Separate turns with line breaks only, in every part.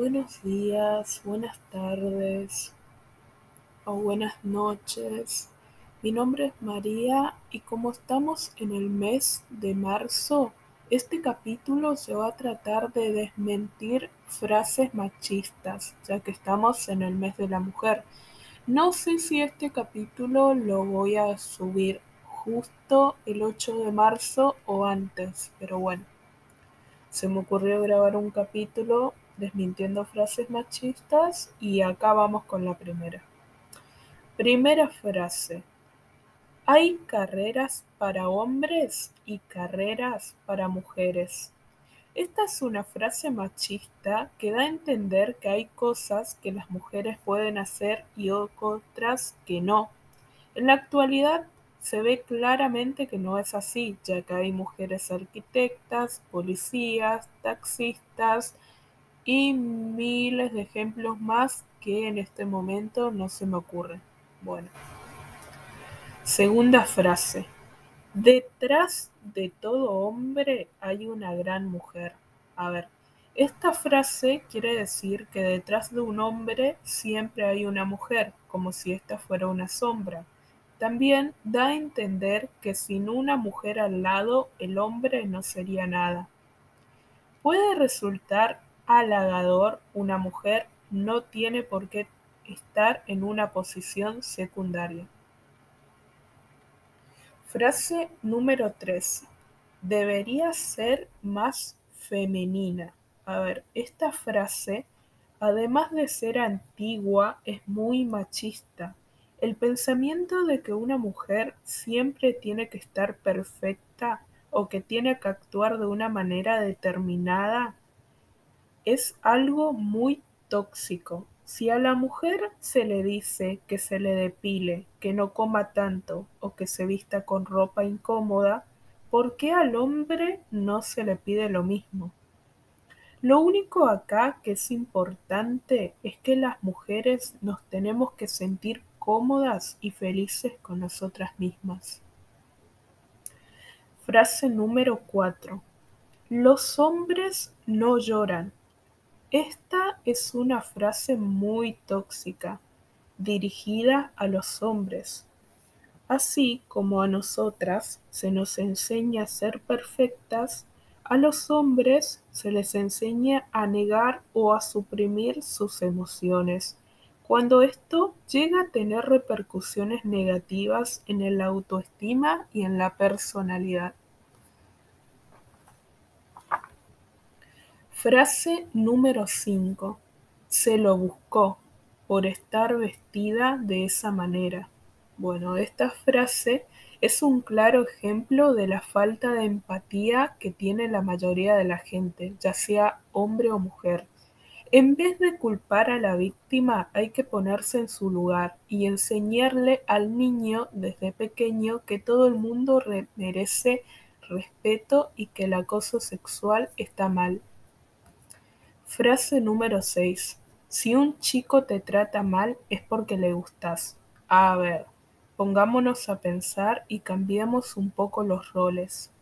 Buenos días, buenas tardes o buenas noches. Mi nombre es María y como estamos en el mes de marzo, este capítulo se va a tratar de desmentir frases machistas, ya que estamos en el mes de la mujer. No sé si este capítulo lo voy a subir justo el 8 de marzo o antes, pero bueno se me ocurrió grabar un capítulo desmintiendo frases machistas y acá vamos con la primera. Primera frase. Hay carreras para hombres y carreras para mujeres. Esta es una frase machista que da a entender que hay cosas que las mujeres pueden hacer y otras que no. En la actualidad se ve claramente que no es así, ya que hay mujeres arquitectas, policías, taxistas y miles de ejemplos más que en este momento no se me ocurren. Bueno. Segunda frase. Detrás de todo hombre hay una gran mujer. A ver, esta frase quiere decir que detrás de un hombre siempre hay una mujer, como si esta fuera una sombra. También da a entender que sin una mujer al lado el hombre no sería nada. Puede resultar una mujer no tiene por qué estar en una posición secundaria. Frase número 3. Debería ser más femenina. A ver, esta frase, además de ser antigua, es muy machista el pensamiento de que una mujer siempre tiene que estar perfecta o que tiene que actuar de una manera determinada es algo muy tóxico. Si a la mujer se le dice que se le depile, que no coma tanto o que se vista con ropa incómoda, ¿por qué al hombre no se le pide lo mismo? Lo único acá que es importante es que las mujeres nos tenemos que sentir cómodas y felices con nosotras mismas. Frase número 4. Los hombres no lloran. Esta es una frase muy tóxica, dirigida a los hombres. Así como a nosotras se nos enseña a ser perfectas, a los hombres se les enseña a negar o a suprimir sus emociones cuando esto llega a tener repercusiones negativas en la autoestima y en la personalidad. Frase número 5. Se lo buscó por estar vestida de esa manera. Bueno, esta frase es un claro ejemplo de la falta de empatía que tiene la mayoría de la gente, ya sea hombre o mujer. En vez de culpar a la víctima hay que ponerse en su lugar y enseñarle al niño desde pequeño que todo el mundo merece respeto y que el acoso sexual está mal. Frase número 6. Si un chico te trata mal es porque le gustas. A ver, pongámonos a pensar y cambiemos un poco los roles.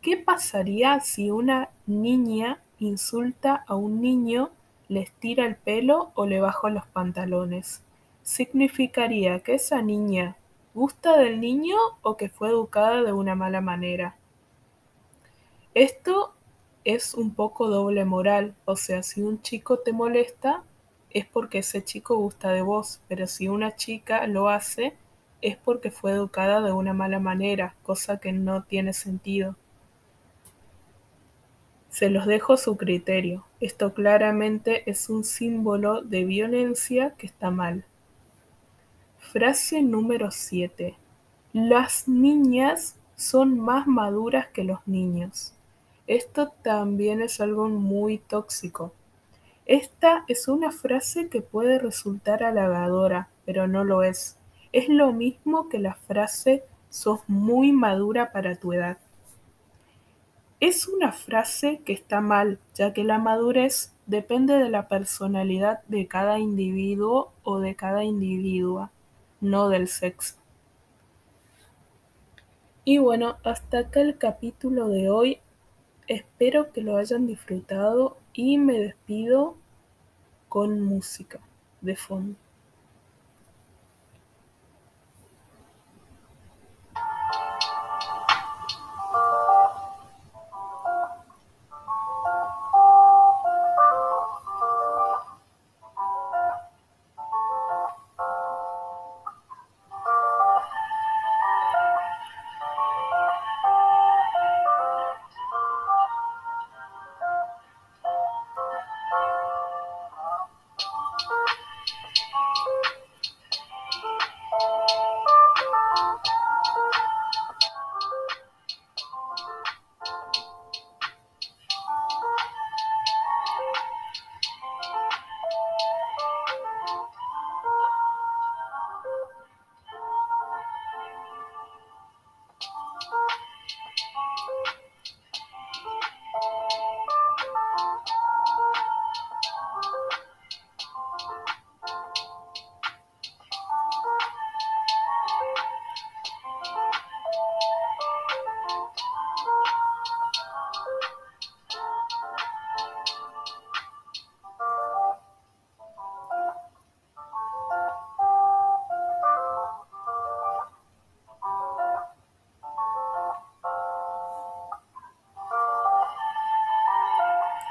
¿Qué pasaría si una niña insulta a un niño le estira el pelo o le bajo los pantalones. Significaría que esa niña gusta del niño o que fue educada de una mala manera. Esto es un poco doble moral, o sea, si un chico te molesta es porque ese chico gusta de vos, pero si una chica lo hace es porque fue educada de una mala manera, cosa que no tiene sentido. Se los dejo a su criterio. Esto claramente es un símbolo de violencia que está mal. Frase número 7. Las niñas son más maduras que los niños. Esto también es algo muy tóxico. Esta es una frase que puede resultar halagadora, pero no lo es. Es lo mismo que la frase sos muy madura para tu edad. Es una frase que está mal, ya que la madurez depende de la personalidad de cada individuo o de cada individua, no del sexo. Y bueno, hasta acá el capítulo de hoy. Espero que lo hayan disfrutado y me despido con música de fondo.